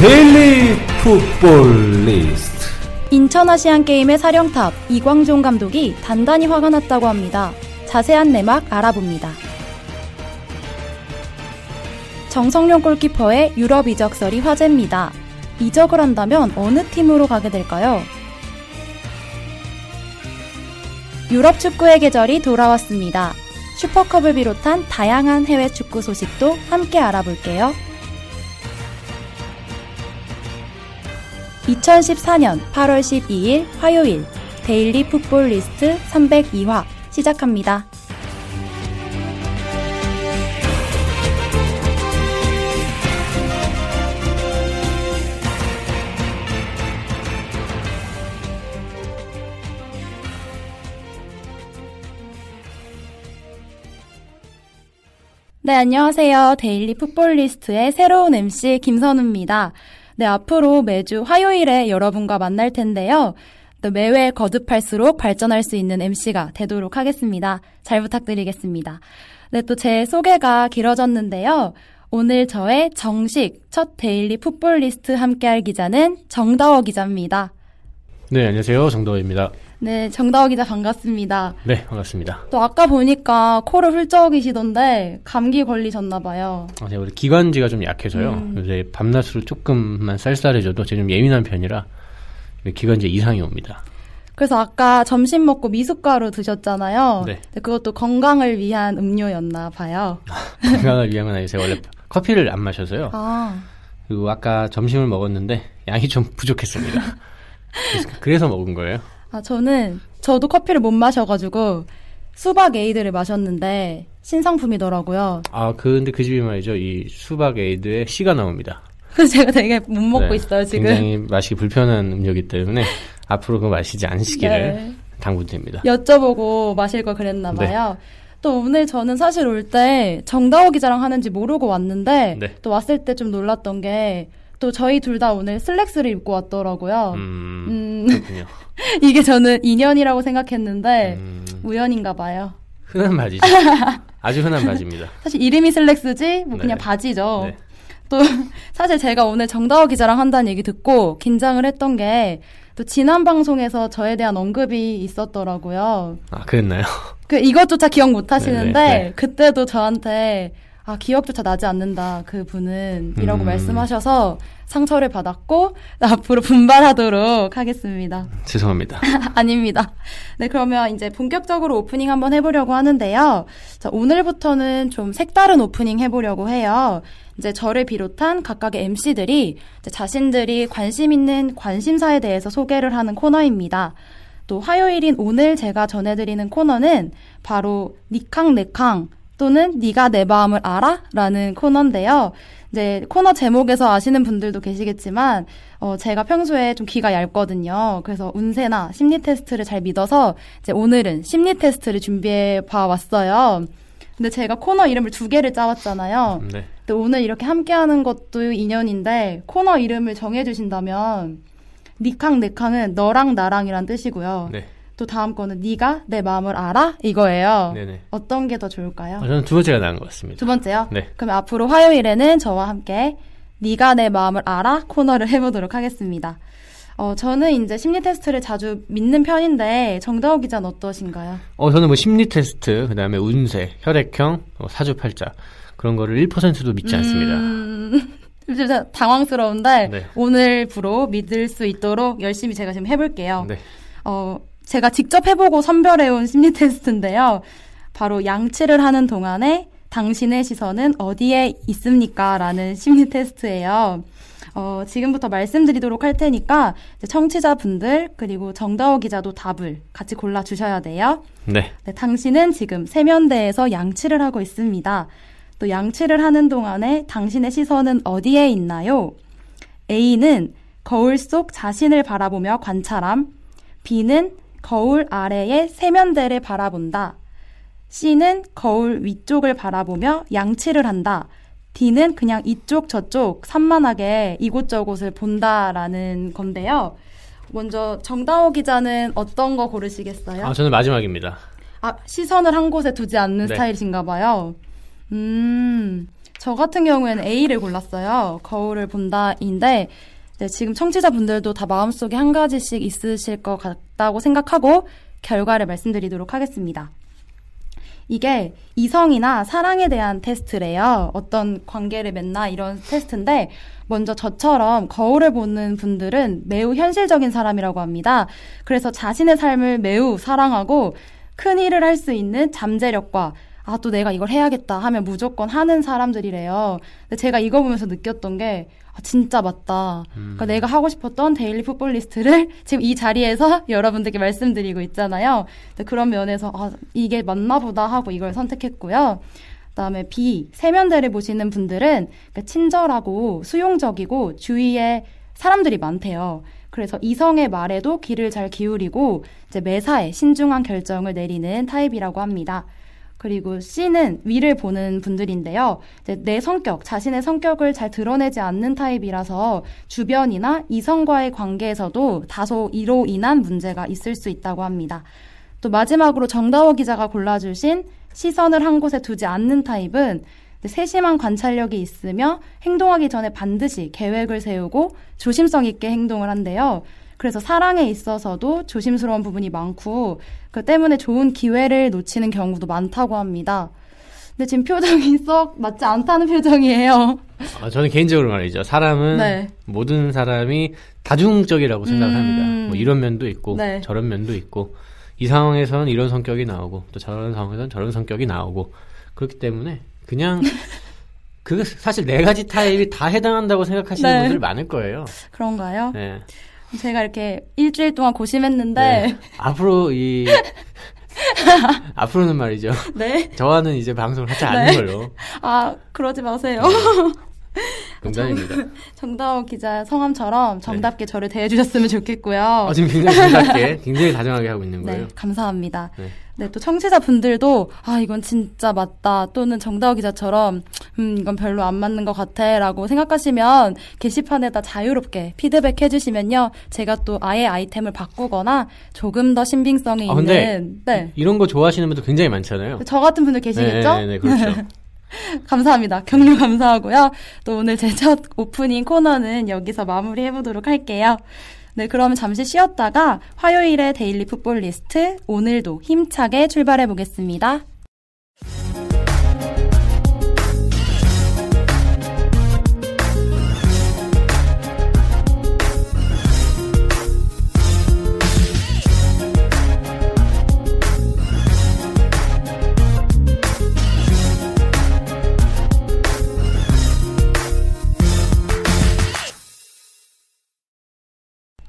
데일리 풋볼리스트 인천 아시안 게임의 사령탑 이광종 감독이 단단히 화가 났다고 합니다. 자세한 내막 알아봅니다. 정성용 골키퍼의 유럽 이적설이 화제입니다. 이적을 한다면 어느 팀으로 가게 될까요? 유럽 축구의 계절이 돌아왔습니다. 슈퍼컵을 비롯한 다양한 해외 축구 소식도 함께 알아볼게요. 2014년 8월 12일 화요일 데일리 풋볼 리스트 302화 시작합니다. 네, 안녕하세요. 데일리 풋볼 리스트의 새로운 MC 김선우입니다. 네, 앞으로 매주 화요일에 여러분과 만날 텐데요. 또 매회 거듭할수록 발전할 수 있는 MC가 되도록 하겠습니다. 잘 부탁드리겠습니다. 네, 또 제 소개가 길어졌는데요. 오늘 저의 정식 첫 데일리 풋볼 리스트 함께할 기자는 정다워 기자입니다. 네 안녕하세요 정다워입니다 네, 정다워 기자 반갑습니다. 네 반갑습니다 또 아까 보니까 코를 훌쩍이시던데 감기 걸리셨나 봐요. 아, 제가 원래 기관지가 좀 약해서요 음. 요새 밤낮으로 조금만 쌀쌀해져도 제가 좀 예민한 편이라 기관지 이상이 옵니다 그래서 아까 점심 먹고 미숫가루 드셨잖아요. 네. 그것도 건강을 위한 음료였나 봐요. 건강을 위한 건 아니고 제가 원래 커피를 안 마셔서요 아, 그리고 아까 점심을 먹었는데 양이 좀 부족했습니다 그래서 먹은 거예요 아, 저는, 저도 커피를 못 마셔가지고, 수박 에이드를 마셨는데, 신상품이더라고요. 아 근데 그 집이 말이죠 이 수박 에이드에 씨가 나옵니다 그래서 제가 되게 못 먹고 네, 있어요, 지금. 굉장히 마시기 불편한 음료이기 때문에 앞으로 그거 마시지 않으시기를 네. 당부드립니다 여쭤보고 마실 걸 그랬나 봐요. 또 오늘 저는 사실 올 때 정다워 기자랑 하는지 모르고 왔는데, 네. 또 왔을 때 좀 놀랐던 게, 또 저희 둘 다 오늘 슬랙스를 입고 왔더라고요. 음, 음, 그렇군요 이게 저는 인연이라고 생각했는데, 음, 우연인가 봐요. 흔한 바지죠. 아주 흔한 바지입니다. 사실 이름이 슬랙스지 뭐 그냥 네. 바지죠. 네. 또 사실 제가 오늘 정다워 기자랑 한다는 얘기 듣고 긴장을 했던 게 또 지난 방송에서 저에 대한 언급이 있었더라고요. 아, 그랬나요? 그 이것조차 기억 못 하시는데 네, 네. 그때도 저한테 아 기억조차 나지 않는다 그 분은 이라고 음. 말씀하셔서 상처를 받았고 앞으로 분발하도록 하겠습니다. 죄송합니다. 아닙니다. 네, 그러면 이제 본격적으로 오프닝 한번 해보려고 하는데요. 자, 오늘부터는 좀 색다른 오프닝 해보려고 해요. 이제 저를 비롯한 각각의 MC들이 자신들이 관심 있는 관심사에 대해서 소개를 하는 코너입니다. 또 화요일인 오늘 제가 전해드리는 코너는 바로 니캉 네캉 또는 네가 내 마음을 알아? 라는 코너인데요. 이제 코너 제목에서 아시는 분들도 계시겠지만 어, 제가 평소에 좀 귀가 얇거든요. 그래서 운세나 심리 테스트를 잘 믿어서 이제 오늘은 심리 테스트를 준비해 봐 왔어요. 근데 제가 코너 이름을 두 개를 짜왔잖아요. 네. 근데 오늘 이렇게 함께하는 것도 인연인데 코너 이름을 정해주신다면 니캉 네캉은 너랑 나랑이란 뜻이고요. 네. 또 다음 거는 네가 내 마음을 알아 이거예요. 네네. 어떤 게 더 좋을까요? 아, 저는 두 번째가 나은 것 같습니다. 두 번째요. 네. 그럼 앞으로 화요일에는 저와 함께 네가 내 마음을 알아 코너를 해보도록 하겠습니다. 어, 저는 이제 심리 테스트를 자주 믿는 편인데 정다호 기자는 어떠신가요? 어, 저는 뭐 심리 테스트, 그 다음에 운세, 혈액형, 어, 사주팔자, 그런 거를 1%도 믿지 않습니다. 음, 진짜 당황스러운데 네. 오늘부로 믿을 수 있도록 열심히 제가 지금 해볼게요. 네. 어, 제가 직접 해보고 선별해온 심리 테스트인데요. 바로 양치를 하는 동안에 당신의 시선은 어디에 있습니까? 라는 심리 테스트예요. 어, 지금부터 말씀드리도록 할 테니까 청취자분들 그리고 정다호 기자도 답을 같이 골라 주셔야 돼요. 네. 네, 당신은 지금 세면대에서 양치를 하고 있습니다. 또 양치를 하는 동안에 당신의 시선은 어디에 있나요? A는 거울 속 자신을 바라보며 관찰함. B는 거울 아래의 세면대를 바라본다. C는 거울 위쪽을 바라보며 양치를 한다. D는 그냥 이쪽 저쪽 산만하게 이곳저곳을 본다라는 건데요. 먼저 정다호 기자는 어떤 거 고르시겠어요? 아, 저는 마지막입니다. 아, 시선을 한 곳에 두지 않는 네. 스타일이신가 봐요. 음, 저 같은 경우에는 A를 골랐어요. 거울을 본다인데, 네, 지금 청취자분들도 다 마음속에 한 가지씩 있으실 것 같다고 생각하고 결과를 말씀드리도록 하겠습니다. 이게 이성이나 사랑에 대한 테스트래요. 어떤 관계를 맺나 이런 테스트인데 먼저 저처럼 거울을 보는 분들은 매우 현실적인 사람이라고 합니다. 그래서 자신의 삶을 매우 사랑하고 큰 일을 할 수 있는 잠재력과 아, 또 내가 이걸 해야겠다 하면 무조건 하는 사람들이래요. 근데 제가 이거 보면서 느꼈던 게, 아, 진짜 맞다. 그러니까 내가 하고 싶었던 데일리 풋볼 리스트를 지금 이 자리에서 여러분들께 말씀드리고 있잖아요. 그런 면에서, 아, 이게 맞나 보다 하고 이걸 선택했고요. 그다음에 B 세면대를 보시는 분들은 그러니까 친절하고 수용적이고 주위에 사람들이 많대요. 그래서 이성의 말에도 귀를 잘 기울이고 이제 매사에 신중한 결정을 내리는 타입이라고 합니다. 그리고 C는 위를 보는 분들인데요. 내 성격, 자신의 성격을 잘 드러내지 않는 타입이라서 주변이나 이성과의 관계에서도 다소 이로 인한 문제가 있을 수 있다고 합니다. 또 마지막으로 정다워 기자가 골라주신 시선을 한 곳에 두지 않는 타입은 세심한 관찰력이 있으며 행동하기 전에 반드시 계획을 세우고 조심성 있게 행동을 한대요. 그래서 사랑에 있어서도 조심스러운 부분이 많고 그 때문에 좋은 기회를 놓치는 경우도 많다고 합니다. 근데 지금 표정이 썩 맞지 않다는 표정이에요. 아, 저는 개인적으로 말이죠. 사람은 네. 모든 사람이 다중적이라고 생각을 음. 합니다. 뭐 이런 면도 있고 네. 저런 면도 있고 이 상황에서는 이런 성격이 나오고 또 저런 상황에서는 저런 성격이 나오고 그렇기 때문에 그냥 그 사실 네 가지 타입이 다 해당한다고 생각하시는 네. 분들이 많을 거예요. 그런가요? 네. 제가 이렇게 일주일 동안 고심했는데 네. 앞으로 이 앞으로는 말이죠. 네. 저와는 이제 방송을 하지 않는 네. 걸로 아, 그러지 마세요. 농담입니다. 정다워 기자 성함처럼 정답게 저를 대해주셨으면 좋겠고요. 어, 지금 굉장히 정답게, 굉장히 다정하게 하고 있는 거예요. 네, 감사합니다. 네. 네, 또 청취자분들도 아 이건 진짜 맞다 또는 정다워 기자처럼 음 이건 별로 안 맞는 것 같아라고 생각하시면 게시판에다 자유롭게 피드백 해주시면요 제가 또 아예 아이템을 바꾸거나 조금 더 신빙성이 아, 근데 있는 네. 이런 거 좋아하시는 분들 굉장히 많잖아요. 저 같은 분들 계시겠죠? 네, 네, 네, 그렇죠. 감사합니다. 격려 감사하고요. 또 오늘 제 첫 오프닝 코너는 여기서 마무리해 보도록 할게요. 네, 그러면 잠시 쉬었다가 화요일의 데일리 풋볼 리스트 오늘도 힘차게 출발해 보겠습니다.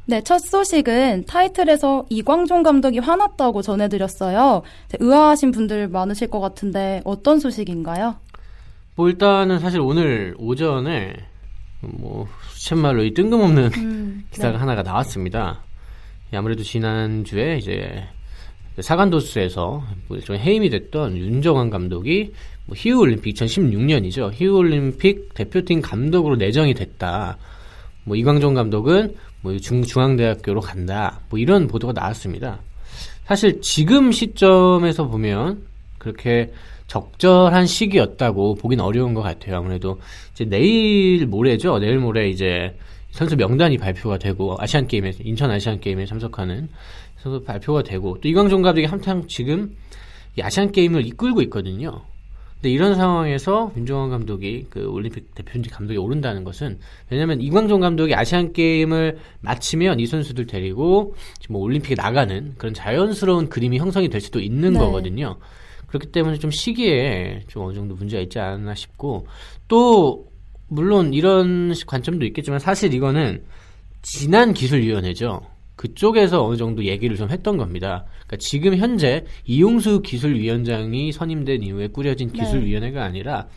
네, 첫 소식은 타이틀에서 이광종 감독이 화났다고 전해드렸어요. 네, 의아하신 분들 많으실 것 같은데 어떤 소식인가요? 뭐 일단은 사실 오늘 오전에 뭐 수천 말로 이 뜬금없는 음, 기사가 하나가 나왔습니다. 아무래도 지난 주에 이제 사간도스에서 뭐좀 해임이 됐던 윤정환 감독이 뭐 히우올림픽 2016년이죠. 히우올림픽 대표팀 감독으로 내정이 됐다. 뭐 이광종 감독은 뭐 중, 중앙대학교로 간다. 뭐 이런 보도가 나왔습니다. 사실 지금 시점에서 보면 그렇게 적절한 시기였다고 보긴 어려운 것 같아요. 아무래도 이제 내일 모레죠. 내일 모레 이제 선수 명단이 발표가 되고 아시안 게임에 인천 아시안 게임에 참석하는 선수 발표가 되고 또 이광종 감독이 한창 지금 이 아시안 게임을 이끌고 있거든요. 근데 이런 상황에서 윤종환 감독이 그 올림픽 대표팀 감독이 오른다는 것은 왜냐하면 이광종 감독이 아시안 게임을 마치면 이 선수들 데리고 지금 뭐 올림픽에 나가는 그런 자연스러운 그림이 형성이 될 수도 있는 네. 거거든요. 그렇기 때문에 좀 시기에 좀 어느 정도 문제가 있지 않나 싶고 또 물론 이런 관점도 있겠지만 사실 이거는 지난 기술위원회죠. 그쪽에서 어느 정도 얘기를 좀 했던 겁니다. 그러니까 지금 현재 이용수 기술위원장이 선임된 이후에 꾸려진 네. 기술위원회가 아니라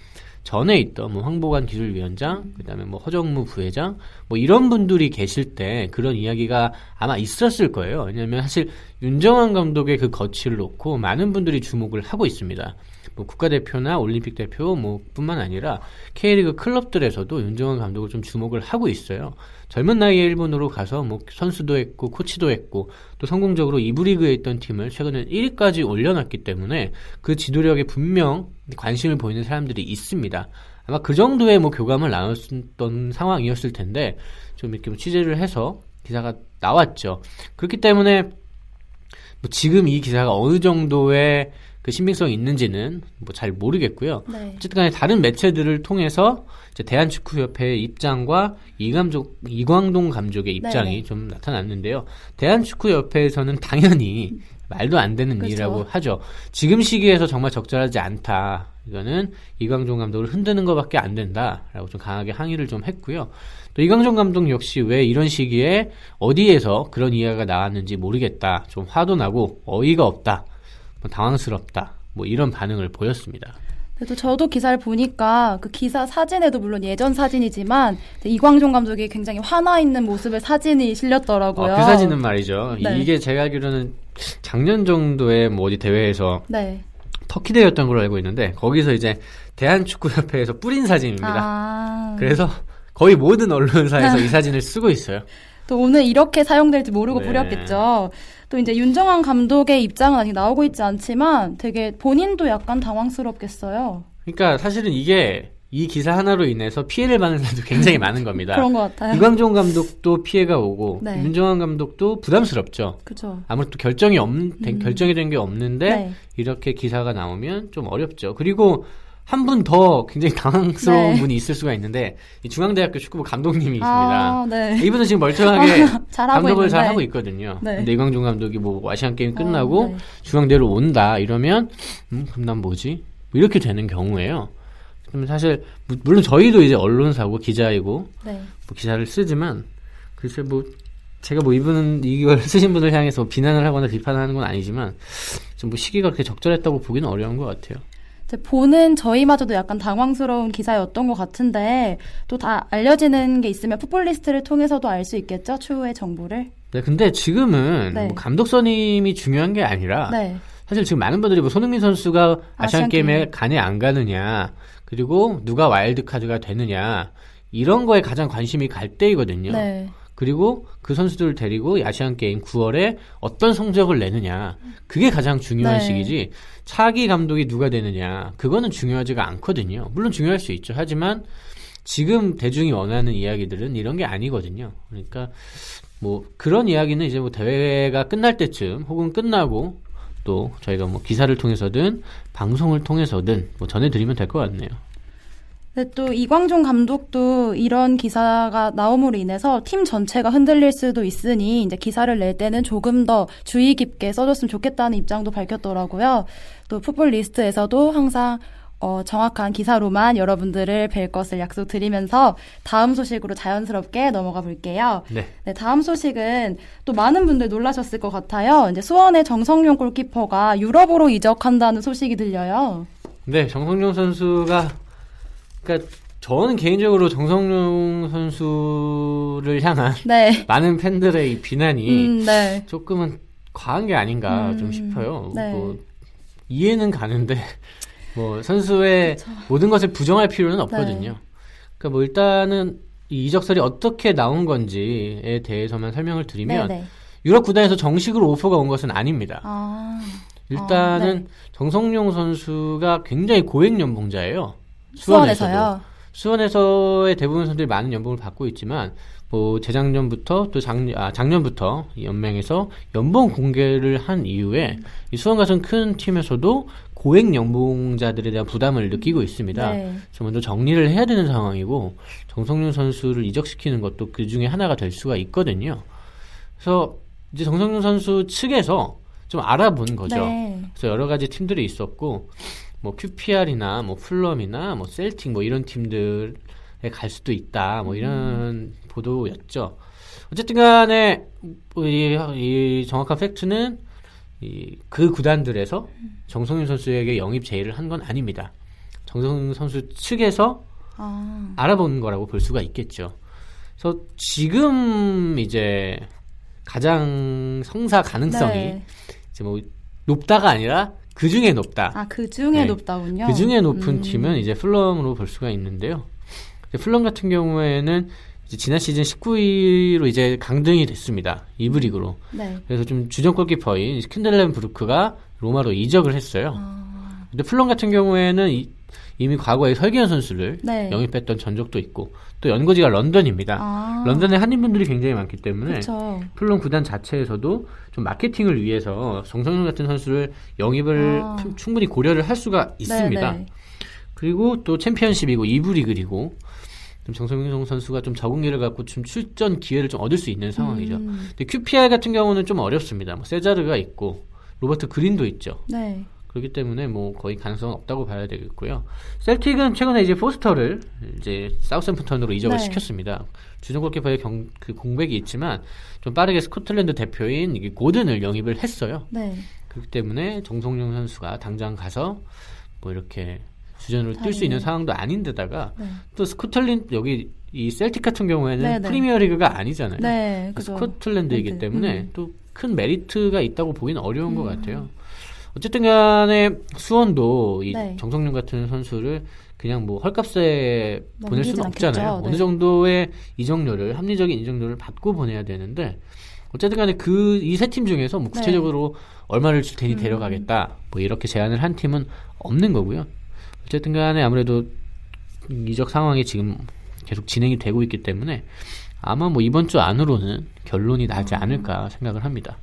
전에 있던 뭐 황보관 기술위원장, 그다음에 뭐 허정무 부회장, 뭐 이런 분들이 계실 때 그런 이야기가 아마 있었을 거예요. 왜냐하면 사실 윤정환 감독의 그 거취를 놓고 많은 분들이 주목을 하고 있습니다. 뭐 국가대표나 올림픽 대표 뭐 뿐만 아니라 K리그 클럽들에서도 윤정환 감독을 좀 주목을 하고 있어요. 젊은 나이에 일본으로 가서 뭐 선수도 했고 코치도 했고 또 성공적으로 2부 리그에 있던 팀을 최근에 1위까지 올려놨기 때문에 그 지도력에 분명 관심을 보이는 사람들이 있습니다. 아마 그 정도의 뭐 교감을 나눴던 상황이었을 텐데 좀 이렇게 뭐 취재를 해서 기사가 나왔죠. 그렇기 때문에 뭐 지금 이 기사가 어느 정도의 그 신빙성이 있는지는 뭐 잘 모르겠고요. 네. 어쨌든 간에 다른 매체들을 통해서 이제 대한축구협회의 입장과 이감족, 이광동 감독의 입장이 네네. 좀 나타났는데요. 대한축구협회에서는 당연히 말도 안 되는 그렇죠. 일이라고 하죠. 지금 시기에서 정말 적절하지 않다. 이거는 이광종 감독을 흔드는 것밖에 안 된다라고 좀 강하게 항의를 좀 했고요. 또 이광종 감독 역시 왜 이런 시기에 어디에서 그런 이야기가 나왔는지 모르겠다. 좀 화도 나고 어이가 없다. 뭐 당황스럽다. 뭐 이런 반응을 보였습니다. 그래도 저도 기사를 보니까 그 기사 사진에도 물론 예전 사진이지만 이광종 감독이 굉장히 화나 있는 모습의 사진이 실렸더라고요. 어, 그 사진은 말이죠. 네. 이게 제가 알기로는 작년 정도에 뭐 어디 대회에서 네. 터키 대회였던 걸로 알고 있는데 거기서 이제 대한축구협회에서 뿌린 사진입니다. 아. 그래서 거의 모든 언론사에서 이 사진을 쓰고 있어요. 또 오늘 이렇게 사용될지 모르고 네. 뿌렸겠죠. 또 이제 윤정환 감독의 입장은 아직 나오고 있지 않지만 되게 본인도 약간 당황스럽겠어요. 그러니까 사실은 이게 이 기사 하나로 인해서 피해를 받는 사람도 굉장히 많은 겁니다. 그런 것 같아요. 이광종 감독도 피해가 오고 네. 윤정환 감독도 부담스럽죠. 그죠. 아무래도 결정이 없 된- 결정이 된 게 없는데 음. 네. 이렇게 기사가 나오면 좀 어렵죠. 그리고 한 분 더 굉장히 당황스러운 네. 분이 있을 수가 있는데 이 중앙대학교 축구부 감독님이 있습니다. 아, 네. 이분은 지금 멀쩡하게 잘하고 감독을 잘 있는데. 하고 있거든요. 네. 근데 이광종 감독이 뭐 아시안 게임 끝나고 아, 네. 중앙대로 온다 이러면 음 그럼 난 뭐지? 뭐 이렇게 되는 경우에요. 그러면 사실 무- 물론 저희도 이제 언론사고 기자이고 네. 뭐 기사를 쓰지만 글쎄 뭐 제가 뭐 이분은 이걸 쓰신 분을 향해서 비난을 하거나 비판하는 건 아니지만 좀 뭐 시기가 그렇게 적절했다고 보기는 어려운 것 같아요. 보는 저희마저도 약간 당황스러운 기사였던 것 같은데 또 다 알려지는 게 있으면 풋볼리스트를 통해서도 알 수 있겠죠 추후의 정보를. 네, 근데 지금은 네. 뭐 감독 선임이 중요한 게 아니라 네. 사실 지금 많은 분들이 뭐 손흥민 선수가 아시안 게임에 게임. 가느냐 안 가느냐 그리고 누가 와일드 카드가 되느냐 이런 거에 가장 관심이 갈 때이거든요. 네. 그리고 그 선수들을 데리고 아시안 게임 9월에 어떤 성적을 내느냐 그게 가장 중요한 네. 시기지 차기 감독이 누가 되느냐 그거는 중요하지가 않거든요. 물론 중요할 수 있죠. 하지만 지금 대중이 원하는 이야기들은 이런 게 아니거든요. 그러니까 뭐 그런 이야기는 이제 뭐 대회가 끝날 때쯤 혹은 끝나고 또 저희가 뭐 기사를 통해서든 방송을 통해서든 뭐 전해드리면 될 것 같네요. 근데 또 이광종 감독도 이런 기사가 나옴으로 인해서 팀 전체가 흔들릴 수도 있으니 이제 기사를 낼 때는 조금 더 주의 깊게 써줬으면 좋겠다는 입장도 밝혔더라고요. 또 풋볼 리스트에서도 항상 어, 정확한 기사로만 여러분들을 뵐 것을 약속드리면서 다음 소식으로 자연스럽게 넘어가 볼게요. 네. 네, 다음 소식은 또 많은 분들 놀라셨을 것 같아요. 이제 수원의 정성용 골키퍼가 유럽으로 이적한다는 소식이 들려요. 네, 정성용 선수가 그러니까 저는 개인적으로 정성용 선수를 향한 네. 많은 팬들의 이 비난이 음, 네. 조금은 과한 게 아닌가 음, 좀 싶어요. 네. 뭐 이해는 가는데 뭐 선수의 모든 것을 부정할 필요는 없거든요. 네. 그러니까 뭐 일단은 이 이적설이 어떻게 나온 건지에 대해서만 설명을 드리면 네, 네. 유럽 구단에서 정식으로 오퍼가 온 것은 아닙니다. 아, 일단은 네. 정성용 선수가 굉장히 고액 연봉자예요. 수원에서요. 수원에서의 대부분 선수들이 많은 연봉을 받고 있지만 뭐 재작년부터 또 작년 아 작년부터 이 연맹에서 연봉 공개를 한 이후에 이 수원 같은 큰 팀에서도 고액 연봉자들에 대한 부담을 느끼고 있습니다. 네. 그래서 먼저 정리를 해야 되는 상황이고 정성윤 선수를 이적시키는 것도 그 중에 하나가 될 수가 있거든요. 그래서 이제 정성윤 선수 측에서 좀 알아본 거죠. 네. 그래서 여러 가지 팀들이 있었고 뭐 QPR이나 뭐 풀럼이나 뭐 셀틱 뭐 이런 팀들에 갈 수도 있다 뭐 이런 보도였죠. 어쨌든 간에 이, 이 정확한 팩트는 이, 그 구단들에서 정성룡 선수에게 영입 제의를 한 건 아닙니다. 정성룡 선수 측에서 아, 알아본 거라고 볼 수가 있겠죠. 그래서 지금 이제 가장 성사 가능성이 네. 이제 뭐 높다가 아니라 그 중에 높다. 아, 그 중에 네. 높다군요. 그 중에 높은 음. 팀은 이제 풀럼으로 볼 수가 있는데요. 풀럼 같은 경우에는 지난 시즌 19위로 이제 강등이 됐습니다. 2부 리그로. 네. 그래서 좀 주전 골키퍼인 스테켈렌부르크가 로마로 이적을 했어요. 아, 근데 풀럼 같은 경우에는 이, 이미 과거에 설기현 선수를 네. 영입했던 전적도 있고 또 연고지가 런던입니다. 아. 런던에 한인분들이 굉장히 많기 때문에 그렇죠. 풀럼 구단 자체에서도 좀 마케팅을 위해서 정성룡 같은 선수를 영입을 아. 품- 충분히 고려를 할 수가 있습니다. 네네. 그리고 또 챔피언십이고 2부 리그이고 좀 정성윤 선수가 좀 적응기를 갖고 좀 출전 기회를 좀 얻을 수 있는 상황이죠. 음. 근데 QPR 같은 경우는 좀 어렵습니다. 뭐 세자르가 있고 로버트 그린도 있죠. 네. 그렇기 때문에 뭐 거의 가능성은 없다고 봐야 되겠고요. 셀틱은 최근에 이제 포스터를 이제 사우샘프턴으로 이적을 네. 시켰습니다. 주전 골키퍼의 경, 그 공백이 있지만 좀 빠르게 스코틀랜드 대표인 이게 고든을 영입을 했어요. 네. 그렇기 때문에 정성룡 선수가 당장 가서 뭐 이렇게 주전으로 뛸 수. 있는 상황도 아닌데다가 네. 또 스코틀랜드 여기 이 셀틱 같은 경우에는 네, 네. 프리미어 리그가 아니잖아요. 네. 그죠. 스코틀랜드이기 랜드. 때문에 음. 또큰 메리트가 있다고 보기는 어려운 것 같아요. 어쨌든 간에 수원도 이 네. 정성룡 같은 선수를 그냥 뭐 헐값에 보낼 수는 없잖아요. 않겠죠. 어느 네. 정도의 이적료를 합리적인 이적료를 받고 보내야 되는데 어쨌든 간에 그 이 세 팀 중에서 뭐 네. 구체적으로 얼마를 줄 음. 테니 데려가겠다 뭐 이렇게 제안을 한 팀은 없는 거고요. 어쨌든 간에 아무래도 이적 상황이 지금 계속 진행이 되고 있기 때문에 아마 뭐 이번 주 안으로는 결론이 나지 않을까 생각을 합니다.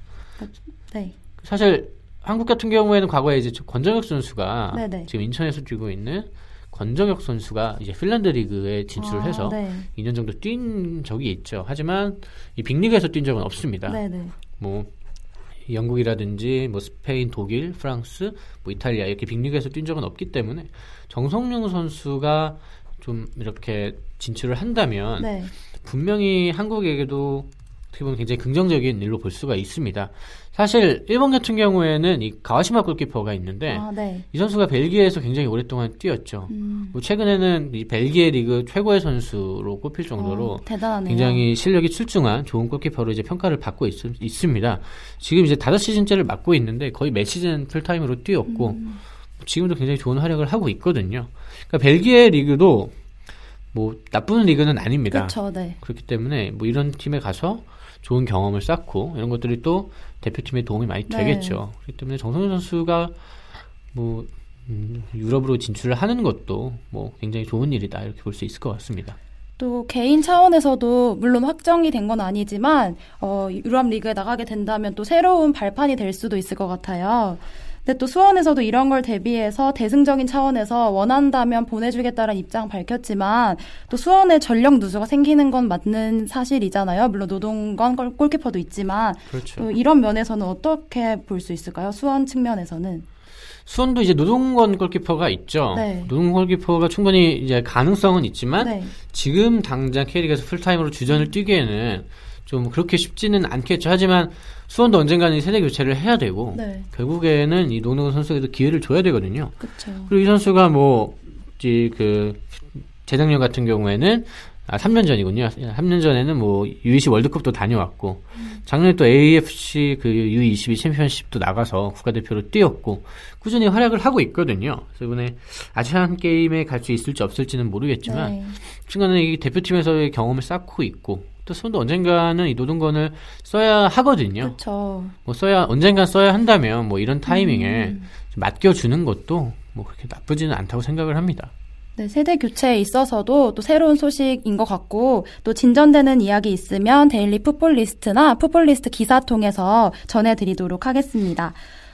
네. 사실 한국 같은 경우에는 과거에 이제 권정혁 선수가 네네. 지금 인천에서 뛰고 있는 권정혁 선수가 이제 핀란드 리그에 진출을 아, 해서 네. 2년 정도 뛴 적이 있죠. 하지만 이 빅리그에서 뛴 적은 없습니다. 네, 네. 뭐 영국이라든지 뭐 스페인, 독일, 프랑스, 뭐 이탈리아 이렇게 빅리그에서 뛴 적은 없기 때문에 정성용 선수가 좀 이렇게 진출을 한다면 네. 분명히 한국에게도 어떻게 보면 굉장히 긍정적인 일로 볼 수가 있습니다. 사실 일본 같은 경우에는 이 가와시마 골키퍼가 있는데 아, 네. 이 선수가 벨기에에서 굉장히 오랫동안 뛰었죠. 음. 뭐 최근에는 이 벨기에 리그 최고의 선수로 꼽힐 정도로 어. 굉장히 실력이 출중한 좋은 골키퍼로 이제 평가를 받고 있, 습니다 지금 이제 다섯 시즌째를 맡고 있는데 거의 매 시즌 풀타임으로 뛰었고 음. 지금도 굉장히 좋은 활약을 하고 있거든요. 그러니까 벨기에 리그도 뭐 나쁜 리그는 아닙니다. 그렇죠. 네. 그렇기 때문에 뭐 이런 팀에 가서 좋은 경험을 쌓고 이런 것들이 또 대표팀에 도움이 많이 네. 되겠죠. 그렇기 때문에 정성현 선수가 뭐 음, 유럽으로 진출을 하는 것도 뭐 굉장히 좋은 일이다 이렇게 볼 수 있을 것 같습니다. 또 개인 차원에서도 물론 확정이 된 건 아니지만 어, 유럽 리그에 나가게 된다면 또 새로운 발판이 될 수도 있을 것 같아요. 근데 또 수원에서도 이런 걸 대비해서 대승적인 차원에서 원한다면 보내주겠다는 입장 밝혔지만 또 수원에 전력 누수가 생기는 건 맞는 사실이잖아요. 물론 노동건 골- 골키퍼도 있지만 그렇죠. 또 이런 면에서는 어떻게 볼 수 있을까요? 수원 측면에서는 수원도 이제 노동건 골키퍼가 있죠. 네. 노동건 골키퍼가 충분히 이제 가능성은 있지만 네. 지금 당장 K리그에서 풀타임으로 주전을 뛰기에는 좀 그렇게 쉽지는 않겠죠. 하지만 수원도 언젠가는 이 세대 교체를 해야 되고 네. 결국에는 이 노동건 선수에도 기회를 줘야 되거든요. 그렇죠. 그리고 이 선수가 뭐, 이제 그, 재작년 같은 경우에는, 아, 3년 전이군요. 3년 전에는 뭐, U20 월드컵도 다녀왔고, 작년에 또 AFC 그 U22 챔피언십도 나가서 국가대표로 뛰었고, 꾸준히 활약을 하고 있거든요. 그래서 이번에 아시안 게임에 갈 수 있을지 없을지는 모르겠지만, 네. 중간에 이 대표팀에서의 경험을 쌓고 있고, 또 수원도 언젠가는 이 노동건을 써야 하거든요. 그렇죠. 뭐 써야 언젠간 써야 한다면 뭐 이런 타이밍에 음. 좀 맡겨주는 것도 뭐 그렇게 나쁘지는 않다고 생각을 합니다. 네, 세대 교체에 있어서도 또 새로운 소식인 것 같고 또 진전되는 이야기 있으면 데일리 풋볼리스트나 풋볼리스트 기사 통해서 전해드리도록 하겠습니다.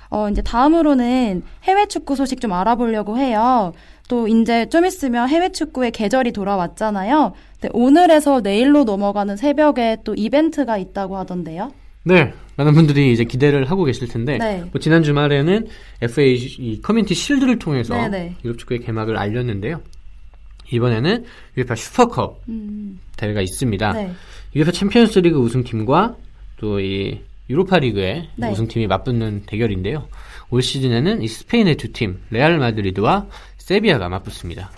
어, 이제 다음으로는 해외 축구 소식 좀 알아보려고 해요. 또 이제 좀 있으면 해외 축구의 계절이 돌아왔잖아요. 네, 오늘에서 내일로 넘어가는 새벽에 또 이벤트가 있다고 하던데요. 네, 많은 분들이 이제 기대를 하고 계실 텐데 네. 뭐 지난 주말에는 FA 이 커뮤니티 실드를 통해서 네네. 유럽 축구의 개막을 알렸는데요. 이번에는 UEFA 슈퍼컵 대회가 있습니다. 네. UEFA 챔피언스리그 우승팀과 또 이 유로파리그의 네. 우승팀이 맞붙는 대결인데요. 올 시즌에는 이 스페인의 두 팀, 레알 마드리드와 세비야가 맞붙습니다.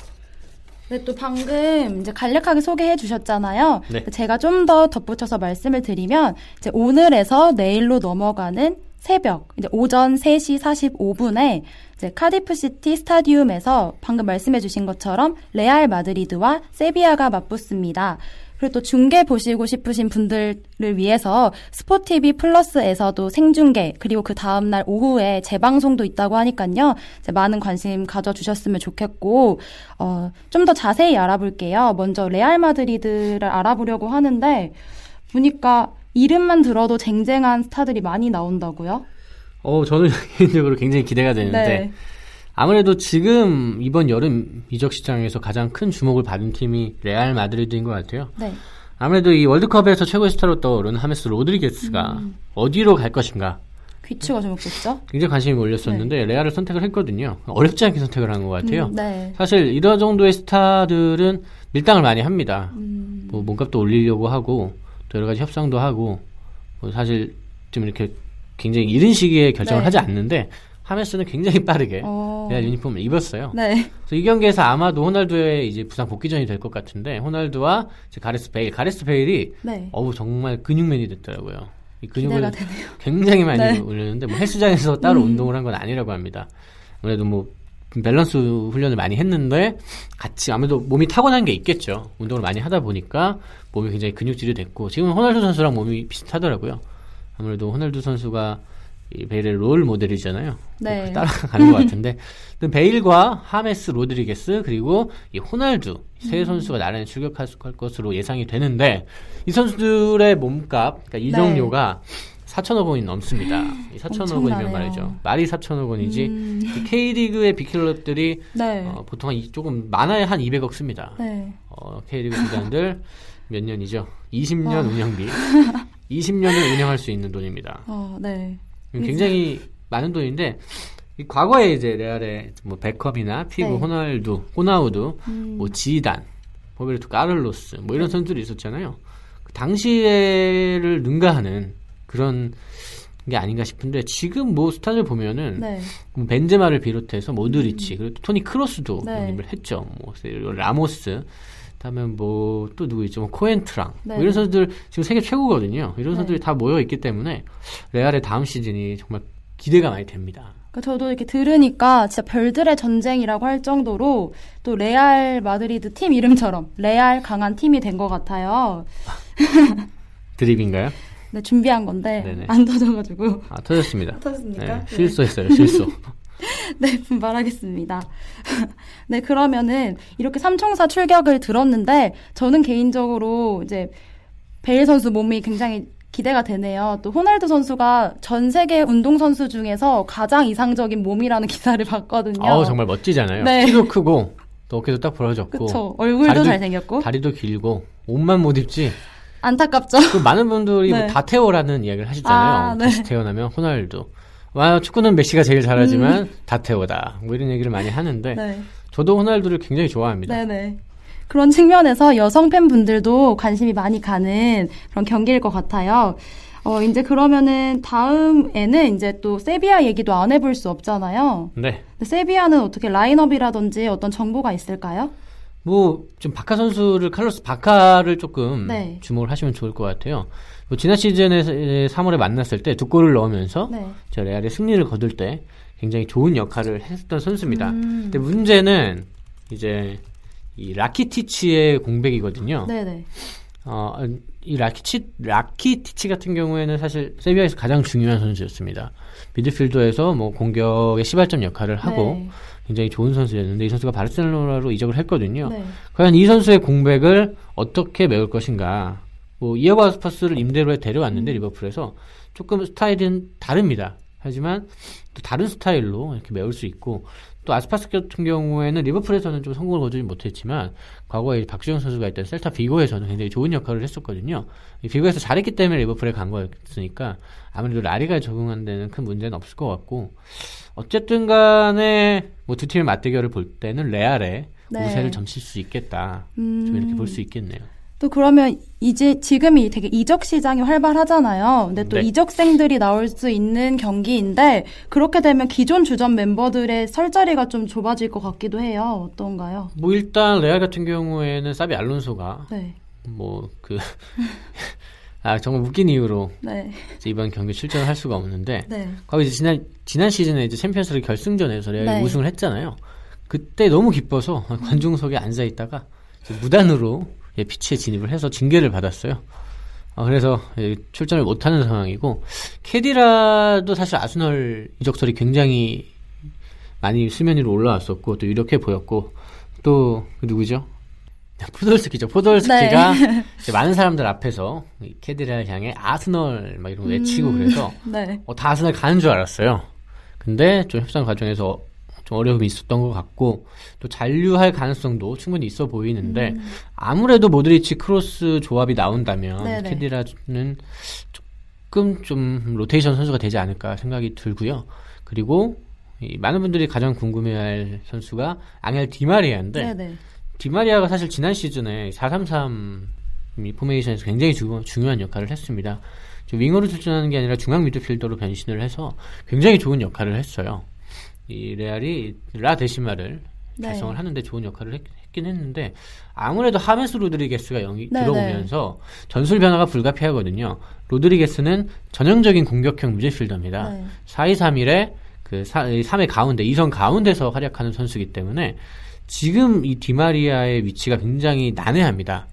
네, 또 방금 이제 간략하게 소개해 주셨잖아요. 네. 제가 좀 더 덧붙여서 말씀을 드리면 이제 오늘에서 내일로 넘어가는 새벽 이제 오전 3시 45분에 이제 카디프 시티 스타디움에서 방금 말씀해 주신 것처럼 레알 마드리드와 세비야가 맞붙습니다. 그리고 또 중계 보시고 싶으신 분들을 위해서 스포티비 플러스에서도 생중계 그리고 그 다음날 오후에 재방송도 있다고 하니까요. 많은 관심 가져주셨으면 좋겠고 어, 좀 더 자세히 알아볼게요. 먼저 레알 마드리드를 알아보려고 하는데 보니까 이름만 들어도 쟁쟁한 스타들이 많이 나온다고요? 어, 저는 개인적으로 굉장히 기대가 되는데 네. 아무래도 지금 이번 여름 이적 시장에서 가장 큰 주목을 받은 팀이 레알 마드리드인 것 같아요. 네. 아무래도 이 월드컵에서 최고의 스타로 떠오른 하메스 로드리게스가 음. 어디로 갈 것인가 귀추가 주목됐죠? 굉장히 관심이 몰렸었는데 레알을 선택을 했거든요. 어렵지 않게 선택을 한 것 같아요. 음, 네. 사실 이런 정도의 스타들은 밀당을 많이 합니다. 음, 뭐 몸값도 올리려고 하고 또 여러 가지 협상도 하고 뭐 사실 좀 이렇게 굉장히 이른 시기에 결정을 네. 하지 않는데 하메스는 굉장히 빠르게 어. 레알 유니폼을 입었어요. 네. 그래서 이 경기에서 아마도 호날두의 이제 부상 복귀전이 될 것 같은데 호날두와 이제 가레스 베일, 가레스 베일이 네. 어우 정말 근육맨이 됐더라고요. 이 근육을. 굉장히 많이 네. 올렸는데 뭐 헬스장에서 따로 음. 운동을 한 건 아니라고 합니다. 아무래도 뭐 밸런스 훈련을 많이 했는데 같이 아무래도 몸이 타고난 게 있겠죠. 운동을 많이 하다 보니까 몸이 굉장히 근육질이 됐고 지금 호날두 선수랑 몸이 비슷하더라고요. 아무래도 호날두 선수가 이 베일의 롤 모델이잖아요. 네. 뭐 따라가는 것 같은데 베일과 하메스 로드리게스 그리고 이 호날두 음. 세 선수가 나란히 출격할 것으로 예상이 되는데 이 선수들의 몸값 그러니까 이적료가 4천억 원이 넘습니다. 이 4천억 원이면 네. 말이죠. 말이 4천억 원이지 음, 이 K리그의 빅클럽들이 네. 어, 보통 한 이- 조금 많아야 한 200억 씁니다. 네. 어, K리그 구단들 몇 년이죠? 20년 와. 운영비. 20년을 운영할 수 있는 돈입니다. 어, 네. 굉장히 많은 돈인데 이 과거에 이제 레알의 뭐 베컵이나 피구, 네. 호날두, 호나우두, 음. 뭐 지단, 로베르토 까를로스 뭐 이런 선수들이 있었잖아요. 그 당시에를 능가하는 그런 게 아닌가 싶은데 지금 뭐 스타들 보면은 네. 뭐 벤제마를 비롯해서 모드리치 그리고 또 토니 크로스도 네. 영입을 했죠. 뭐 그리고 라모스 그 다음에 뭐 또 누구 있죠? 뭐 코엔트랑 네. 뭐 이런 선수들 지금 세계 최고거든요. 이런 네. 선수들이 다 모여 있기 때문에 레알의 다음 시즌이 정말 기대가 많이 됩니다. 그러니까 저도 이렇게 들으니까 진짜 별들의 전쟁이라고 할 정도로 또 레알 마드리드 팀 이름처럼 레알 강한 팀이 된 것 같아요. 드립인가요? 네, 준비한 건데 네네. 안 터져가지고 아 터졌습니다. 터졌습니까? 네, 네. 실수했어요. 실수. 네, 분발하겠습니다. 네, 그러면은 이렇게 삼총사 출격을 들었는데 저는 개인적으로 이제 베일 선수 몸이 굉장히 기대가 되네요. 또 호날두 선수가 전 세계 운동 선수 중에서 가장 이상적인 몸이라는 기사를 봤거든요. 어우 정말 멋지잖아요. 네. 키도 크고 또 어깨도 딱 부러졌고 그쵸. 얼굴도 다리도- 잘생겼고 다리도 길고 옷만 못 입지. 안타깝죠. 그 많은 분들이 네. 뭐 다 태워라는 이야기를 하시잖아요. 아, 네. 다시 태어나면 호날두. 와 축구는 메시가 제일 잘하지만 다 태워다. 뭐 이런 얘기를 많이 하는데 음. 네. 저도 호날두를 굉장히 좋아합니다. 네네. 그런 측면에서 여성 팬분들도 관심이 많이 가는 그런 경기일 것 같아요. 어, 이제 그러면은 다음에는 이제 또 세비야 얘기도 안 해볼 수 없잖아요. 네. 세비야는 어떻게 라인업이라든지 어떤 정보가 있을까요? 뭐 좀 바카 선수를 칼로스 바카를 조금 네. 주목을 하시면 좋을 것 같아요. 뭐 지난 시즌에 3월에 만났을 때 두 골을 넣으면서 네. 저 레알의 승리를 거둘 때 굉장히 좋은 역할을 했던 선수입니다. 음. 근데 문제는 이제 이 라키티치의 공백이거든요. 네네. 어, 이 라키치, 라키티치 같은 경우에는 사실 세비야에서 가장 중요한 선수였습니다. 미드필더에서 뭐 공격의 시발점 역할을 하고 네. 굉장히 좋은 선수였는데 이 선수가 바르셀로나로 이적을 했거든요. 네. 과연 이 선수의 공백을 어떻게 메울 것인가. 뭐 이어고 아스파스를 임대로에 데려왔는데 리버풀에서 조금 스타일은 다릅니다. 하지만 또 다른 스타일로 이렇게 메울 수 있고 또 아스파스 같은 경우에는 리버풀에서는 좀 성공을 거두지 못했지만 과거에 박주영 선수가 있던 셀타 비고에서는 굉장히 좋은 역할을 했었거든요. 이 비고에서 잘했기 때문에 리버풀에 간 거였으니까 아무래도 라리가에 적응하는 데는 큰 문제는 없을 것 같고 어쨌든 간에 뭐 두 팀의 맞대결을 볼 때는 레알에 네. 우세를 점칠 수 있겠다. 음. 좀 이렇게 볼 수 있겠네요. 또 그러면 이제 지금이 되게 이적 시장이 활발하잖아요. 근데 또 네. 이적생들이 나올 수 있는 경기인데 그렇게 되면 기존 주전 멤버들의 설 자리가 좀 좁아질 것 같기도 해요. 어떤가요? 뭐 일단 레알 같은 경우에는 사비 알론소가 네. 뭐그 아 정말 웃긴 이유로 네. 이번 경기 출전을 할 수가 없는데 네. 과거 이제 지난 지난 시즌에 이제 챔피언스리그 결승전에서 레알이 네. 우승을 했잖아요. 그때 너무 기뻐서 관중석에 앉아 있다가 무단으로 예, 피치에 진입을 해서 징계를 받았어요. 어, 그래서 예, 출전을 못하는 상황이고 캐디라도 사실 아스널 이적설이 굉장히 많이 수면 위로 올라왔었고 또 유력해 보였고 또 그 누구죠? 포돌스키죠. 포돌스키가 이제 많은 사람들 앞에서 이 캐디라를 향해 아스널 막 이런 거 외치고 그래서 네. 어, 다 아스날 가는 줄 알았어요. 근데 좀 협상 과정에서 좀 어려움이 있었던 것 같고 또 잔류할 가능성도 충분히 있어 보이는데 아무래도 모드리치 크로스 조합이 나온다면 네네. 케디라는 조금 좀 로테이션 선수가 되지 않을까 생각이 들고요. 그리고 이 많은 분들이 가장 궁금해할 선수가 앙헬 디마리아인데 네네. 디마리아가 사실 지난 시즌에 433이 포메이션에서 굉장히 주- 중요한 역할을 했습니다. 저 윙어로 출전하는 게 아니라 중앙 미드필더로 변신을 해서 굉장히 좋은 역할을 했어요. 이 레알이 라 데시마를 네. 달성을 하는데 좋은 역할을 했, 긴 했는데 아무래도 하메스 로드리게스가 영이 네, 들어오면서 전술 변화가 불가피하거든요. 로드리게스는 전형적인 공격형 미드필더입니다. 네. 4-2-3-1의 그 3의 가운데, 2선 가운데서 활약하는 선수이기 때문에 지금 이 디마리아의 위치가 굉장히 난해합니다.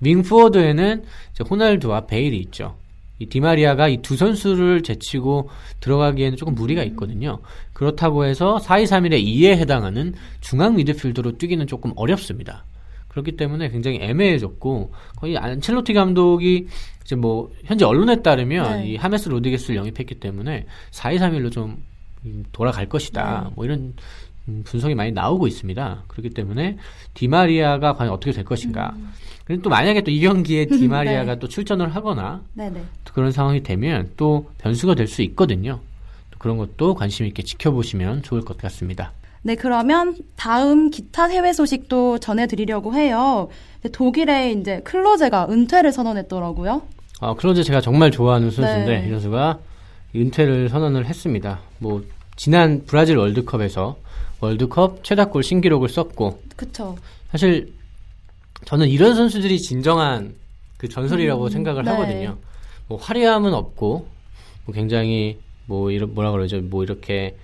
윙포워드에는 호날두와 베일이 있죠. 이 디마리아가 이 두 선수를 제치고 들어가기에는 조금 무리가 있거든요. 그렇다고 해서 4-2-3-1의 2에 해당하는 중앙 미드필더로 뛰기는 조금 어렵습니다. 그렇기 때문에 굉장히 애매해졌고 거의 안첼로티 감독이 이제 뭐 현재 언론에 따르면 네. 이 하메스 로드게스를 영입했기 때문에 4-2-3-1로 좀 음, 돌아갈 것이다. 네. 뭐 이런 음, 분석이 많이 나오고 있습니다. 그렇기 때문에 디마리아가 과연 어떻게 될 것인가. 그리고 또 만약에 또 이 경기에 디마리아가 네. 또 출전을 하거나 네네. 또 그런 상황이 되면 또 변수가 될 수 있거든요. 또 그런 것도 관심 있게 지켜보시면 좋을 것 같습니다. 네, 그러면 다음 기타 해외 소식도 전해드리려고 해요. 네, 독일의 이제 클로제가 은퇴를 선언했더라고요. 아, 클로제 제가 정말 좋아하는 선수인데 네. 이 선수가 은퇴를 선언을 했습니다. 뭐 지난 브라질 월드컵에서 월드컵 최다골 신기록을 썼고 그쵸. 사실 저는 이런 선수들이 진정한 그 전설이라고 생각을 네. 하거든요. 뭐 화려함은 없고 뭐 굉장히 뭐 이런 뭐라 그러죠? 뭐 이렇게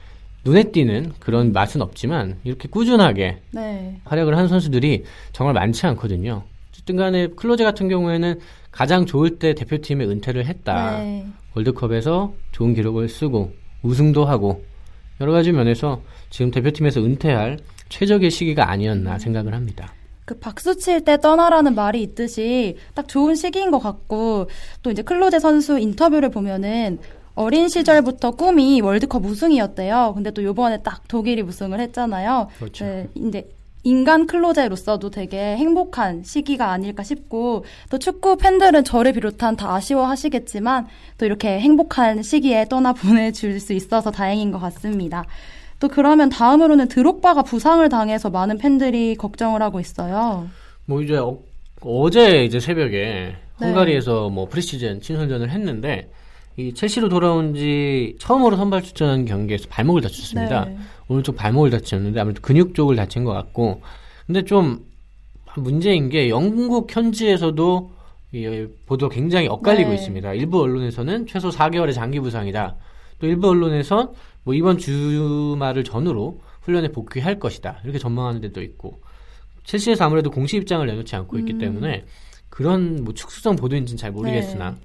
눈에 띄는 그런 맛은 없지만 이렇게 꾸준하게 네. 활약을 한 선수들이 정말 많지 않거든요. 어쨌든 간에 클로제 같은 경우에는 가장 좋을 때 대표팀에 은퇴를 했다. 네. 월드컵에서 좋은 기록을 쓰고 우승도 하고 여러 가지 면에서 지금 대표팀에서 은퇴할 최적의 시기가 아니었나 생각을 합니다. 그 박수 칠 때 떠나라는 말이 있듯이 딱 좋은 시기인 것 같고 또 이제 클로제 선수 인터뷰를 보면은 어린 시절부터 꿈이 월드컵 우승이었대요. 근데 또 요번에 딱 독일이 우승을 했잖아요. 그렇죠. 네, 이제 인간 클로제로서도 되게 행복한 시기가 아닐까 싶고 또 축구 팬들은 저를 비롯한 다 아쉬워하시겠지만 또 이렇게 행복한 시기에 떠나 보내줄 수 있어서 다행인 것 같습니다. 또 그러면 다음으로는 드록바가 부상을 당해서 많은 팬들이 걱정을 하고 있어요. 뭐 이제 어, 제 이제 새벽에 네. 헝가리에서 뭐 프리시즌 친선전을 했는데 이 첼시로 돌아온 지 처음으로 선발 출전한 경기에서 발목을 다쳤습니다. 네. 오른쪽 발목을 다쳤는데 아무래도 근육 쪽을 다친 것 같고 근데 좀 문제인 게 영국 현지에서도 이 보도가 굉장히 엇갈리고 네. 있습니다. 일부 언론에서는 최소 4개월의 장기 부상이다. 또 일부 언론에선 뭐 이번 주말을 전후로 훈련에 복귀할 것이다. 이렇게 전망하는 데도 있고 첼시에서 아무래도 공식 입장을 내놓지 않고 있기 음. 때문에 그런 뭐 축소성 보도인지는 잘 모르겠으나 네.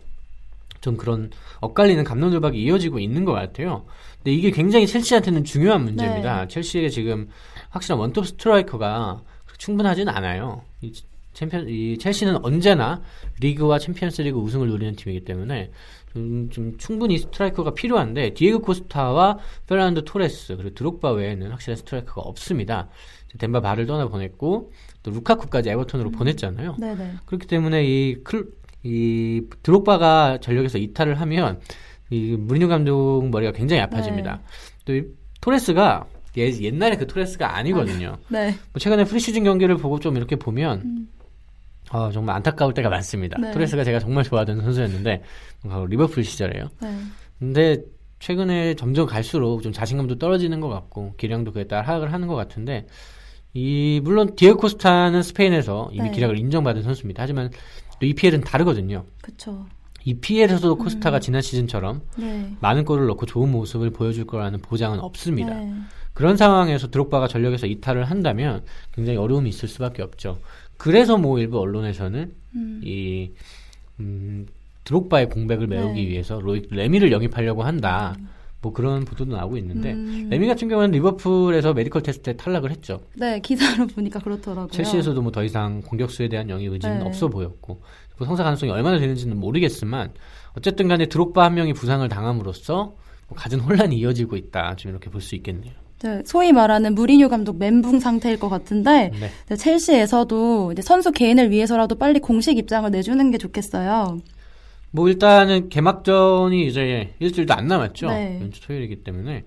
좀 그런 엇갈리는 감론돌박이 이어지고 있는 것 같아요. 근데 이게 굉장히 첼시한테는 중요한 문제입니다. 네. 첼시에게 지금 확실한 원톱 스트라이커가 충분하지는 않아요. 이 챔피언, 이 첼시는 언제나 리그와 챔피언스리그 우승을 노리는 팀이기 때문에 좀, 좀 충분히 스트라이커가 필요한데 디에고 코스타와 페르난도 토레스 그리고 드록바 외에는 확실한 스트라이커가 없습니다. 뎀바 바를 떠나 보냈고 또 루카쿠까지 에버턴으로 보냈잖아요. 네네. 그렇기 때문에 이, 클, 이 드록바가 전력에서 이탈을 하면 이 무리뉴 감독 머리가 굉장히 아파집니다. 또이 토레스가 예, 옛날에 그 토레스가 아니거든요. 네. 뭐 최근에 프리시즌 경기를 보고 좀 이렇게 보면 아, 정말 안타까울 때가 많습니다. 네. 토레스가 제가 정말 좋아하던 선수였는데 리버풀 시절에요. 네. 근데 최근에 점점 갈수록 좀 자신감도 떨어지는 것 같고 기량도 그에 따라 하락을 하는 것 같은데 이 물론 디에고 코스타는 스페인에서 이미 네. 기량을 인정받은 선수입니다. 하지만 또 EPL은 다르거든요. 그쵸. EPL에서도 음. 코스타가 지난 시즌처럼 네. 많은 골을 넣고 좋은 모습을 보여줄 거라는 보장은 없습니다. 네. 그런 상황에서 드록바가 전력에서 이탈을 한다면 굉장히 어려움이 있을 수밖에 없죠. 그래서 뭐 일부 언론에서는 음. 이 음, 드록바의 공백을 메우기 네. 위해서 로이 레미를 영입하려고 한다. 뭐 그런 보도도 나오고 있는데 음. 레미 같은 경우는 리버풀에서 메디컬 테스트에 탈락을 했죠. 네, 기사로 보니까 그렇더라고요. 첼시에서도 뭐 더 이상 공격수에 대한 영입 의지는 네. 없어 보였고 뭐 성사 가능성이 얼마나 되는지는 모르겠지만 어쨌든 간에 드록바 한 명이 부상을 당함으로써 뭐 갖은 혼란이 이어지고 있다. 좀 이렇게 볼 수 있겠네요. 네, 소위 말하는 무리뉴 감독 멘붕 상태일 것 같은데 네. 네, 첼시에서도 이제 선수 개인을 위해서라도 빨리 공식 입장을 내주는 게 좋겠어요. 뭐 일단은 개막전이 이제 일주일도 안 남았죠. 네. 연주 토요일이기 때문에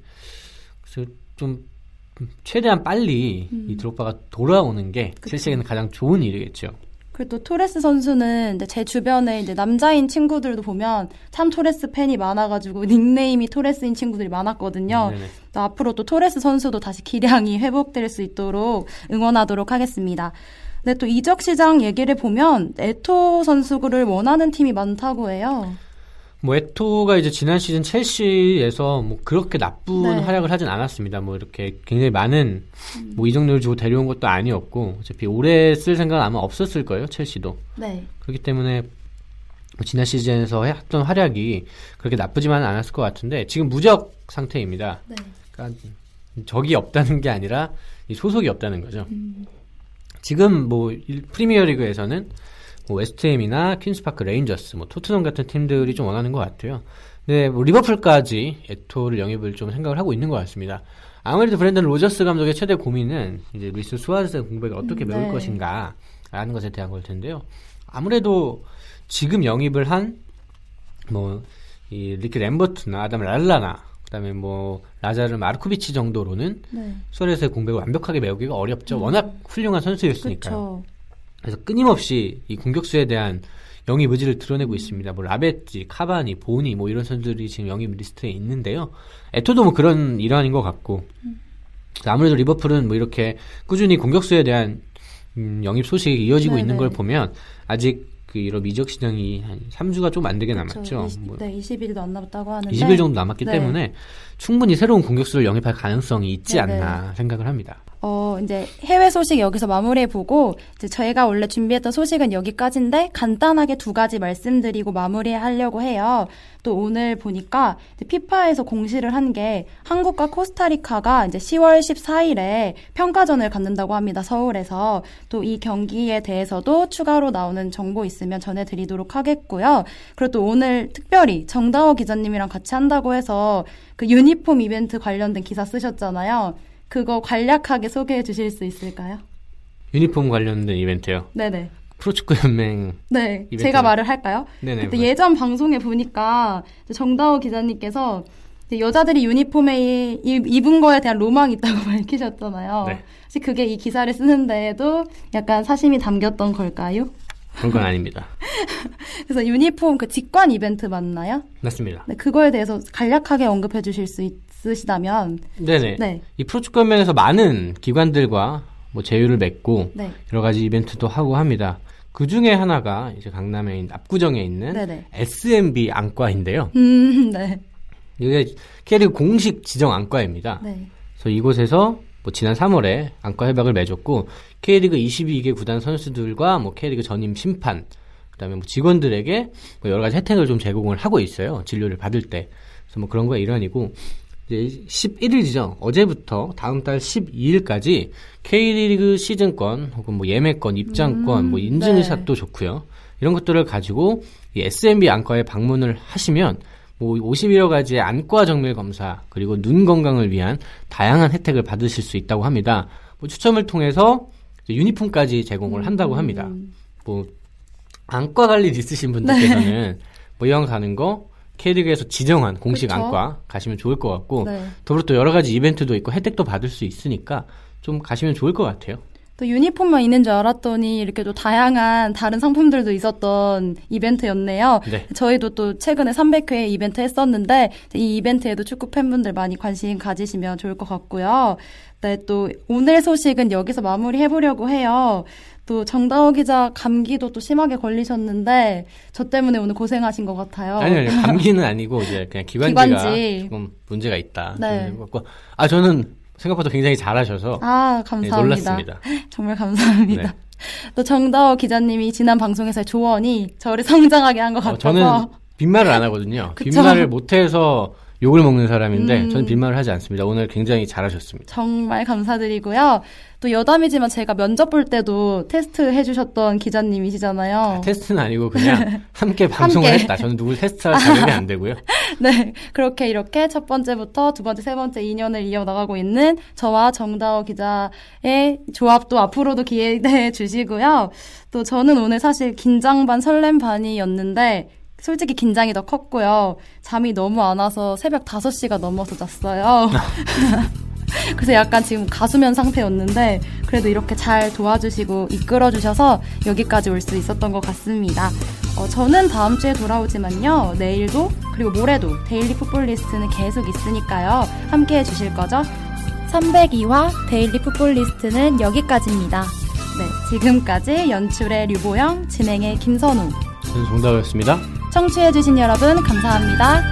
그래서 좀 최대한 빨리 음. 이 드록바가 돌아오는 게 첼시에게는 가장 좋은 일이겠죠. 그리고 또 토레스 선수는 이제 제 주변에 이제 남자인 친구들도 보면 참 토레스 팬이 많아가지고 닉네임이 토레스인 친구들이 많았거든요. 또 앞으로 또 토레스 선수도 다시 기량이 회복될 수 있도록 응원하도록 하겠습니다. 근데 또 이적 시장 얘기를 보면 에토 선수를 원하는 팀이 많다고 해요. 뭐 에토가 이제 지난 시즌 첼시에서 뭐 그렇게 나쁜 네. 활약을 하진 않았습니다. 뭐 이렇게 굉장히 많은 뭐 이적료를 주고 데려온 것도 아니었고 어차피 오래 쓸 생각은 아마 없었을 거예요. 첼시도. 네. 그렇기 때문에 뭐 지난 시즌에서 했던 활약이 그렇게 나쁘지만은 않았을 것 같은데 지금 무적 상태입니다. 네. 그러니까 적이 없다는 게 아니라 이 소속이 없다는 거죠. 지금 뭐 일- 프리미어 리그에서는 뭐 웨스트햄이나 퀸스파크 레인저스, 뭐 토트넘 같은 팀들이 좀 원하는 것 같아요. 근데 뭐 리버풀까지 에토를 영입을 좀 생각을 하고 있는 것 같습니다. 아무래도 브랜든 로저스 감독의 최대 고민은 이제 루이스 수아레스의 공백을 어떻게 음, 메울 네. 것인가라는 것에 대한 걸 텐데요. 아무래도 지금 영입을 한 뭐 이 리키 램버트나 아담 랄라나 그다음에 뭐 라자르 마르코비치 정도로는 네. 수아레스의 공백을 완벽하게 메우기가 어렵죠. 워낙 훌륭한 선수였으니까요. 그렇죠. 그래서 끊임없이 이 공격수에 대한 영입 의지를 드러내고 있습니다. 뭐 라베지, 카바니, 보니 뭐 이런 선수들이 지금 영입 리스트에 있는데요. 에토도 뭐 그런 일환인 것 같고 아무래도 리버풀은 뭐 이렇게 꾸준히 공격수에 대한 음, 영입 소식이 이어지고 네네. 있는 걸 보면 아직 그 유럽 이적 시장이 한 3주가 좀 안 되게 남았죠. 그렇죠. 20, 뭐 네, 20일도 안 남았다고 하는데 20일 정도 남았기 네. 때문에 충분히 새로운 공격수를 영입할 가능성이 있지 네네. 않나 생각을 합니다. 어, 이제 해외 소식 여기서 마무리해 보고, 이제 저희가 원래 준비했던 소식은 여기까지인데, 간단하게 두 가지 말씀드리고 마무리하려고 해요. 또 오늘 보니까, 피파에서 공시를 한 게, 한국과 코스타리카가 이제 10월 14일에 평가전을 갖는다고 합니다. 서울에서. 또 이 경기에 대해서도 추가로 나오는 정보 있으면 전해드리도록 하겠고요. 그리고 또 오늘 특별히 정다호 기자님이랑 같이 한다고 해서, 그 유니폼 이벤트 관련된 기사 쓰셨잖아요. 그거 간략하게 소개해 주실 수 있을까요? 유니폼 관련된 이벤트요. 네네. 프로축구 연맹 네. 이벤트. 제가 말을 할까요? 네네. 그때 예전 방송에 보니까 정다호 기자님께서 여자들이 유니폼에 이- 입은 거에 대한 로망이 있다고 밝히셨잖아요. 네. 혹시 그게 이 기사를 쓰는데에도 약간 사심이 담겼던 걸까요? 그런 건 아닙니다. 그래서 유니폼 그 직관 이벤트 맞나요? 맞습니다. 네, 그거에 대해서 간략하게 언급해 주실 수 있 으시다면 네네. 네. 이 프로축구 연맹에서 많은 기관들과 뭐 제휴를 맺고 네. 여러 가지 이벤트도 하고 합니다. 그 중에 하나가 이제 강남에 있는 압구정에 있는 네네. SMB 안과인데요. 음, 네. 이게 K리그 공식 지정 안과입니다. 네. 그래서 이곳에서 뭐 지난 3월에 안과 협약을 맺었고 K리그 22개 구단 선수들과 뭐 K리그 전임 심판 그다음에 뭐 직원들에게 뭐 여러 가지 혜택을 좀 제공을 하고 있어요. 진료를 받을 때. 그래서 뭐 그런 거의 일환이고 이제 11일이죠. 어제부터 다음 달 12일까지 K리그 시즌권 혹은 뭐 예매권, 입장권, 음, 뭐 인증샷도 좋고요. 이런 것들을 가지고 이 SMB 안과에 방문을 하시면 뭐 51여 가지의 안과 정밀 검사 그리고 눈 건강을 위한 다양한 혜택을 받으실 수 있다고 합니다. 뭐 추첨을 통해서 유니폼까지 제공을 한다고 합니다. 음. 뭐 안과 관리 있으신 분들께서는 뭐 이왕 가는 거 K리그에서 지정한 공식 그쵸. 안과 가시면 좋을 것 같고 네. 더불어 또 여러 가지 이벤트도 있고 혜택도 받을 수 있으니까 좀 가시면 좋을 것 같아요. 또 유니폼만 있는 줄 알았더니 이렇게 또 다양한 다른 상품들도 있었던 이벤트였네요. 네. 저희도 또 최근에 300회 이벤트 했었는데 이 이벤트에도 축구 팬분들 많이 관심 가지시면 좋을 것 같고요. 네, 또 오늘 소식은 여기서 마무리해 보려고 해요. 또 정다호 기자 감기도 또 심하게 걸리셨는데 저 때문에 오늘 고생하신 것 같아요. 아니 아니 감기는 아니고 이제 그냥 기관지가 기관지. 조금 문제가 있다. 네. 같고 아 저는 생각보다 굉장히 잘하셔서 아, 네, 감사합니다. 놀랐습니다. 정말 감사합니다. 네. 또 정다호 기자님이 지난 방송에서의 조언이 저를 성장하게 한것 어, 같아서 저는 빈말을 안 하거든요. 빈말을 못해서 욕을 먹는 사람인데 음. 저는 빈말을 하지 않습니다. 오늘 굉장히 잘하셨습니다. 정말 감사드리고요. 또 여담이지만 제가 면접 볼 때도 테스트 해주셨던 기자님이시잖아요. 테스트는 아니고 그냥 함께 방송을 함께. 했다. 저는 누굴 테스트할 자격이 안 되고요. 네, 그렇게 이렇게 첫 번째부터 두 번째, 세 번째 2년을 이어나가고 있는 저와 정다호 기자의 조합도 앞으로도 기대해 주시고요. 또 저는 오늘 사실 긴장 반 설렘 반이었는데 솔직히 긴장이 더 컸고요. 잠이 너무 안 와서 새벽 5시가 넘어서 잤어요. 그래서 약간 지금 가수면 상태였는데 그래도 이렇게 잘 도와주시고 이끌어 주셔서 여기까지 올 수 있었던 것 같습니다. 어, 저는 다음 주에 돌아오지만요. 내일도 그리고 모레도 데일리 풋볼리스트는 계속 있으니까요. 함께 해주실 거죠? 302화 데일리 풋볼리스트는 여기까지입니다. 네, 지금까지 연출의 류보영, 진행의 김선우. 정다우였습니다. 청취해주신 여러분 감사합니다.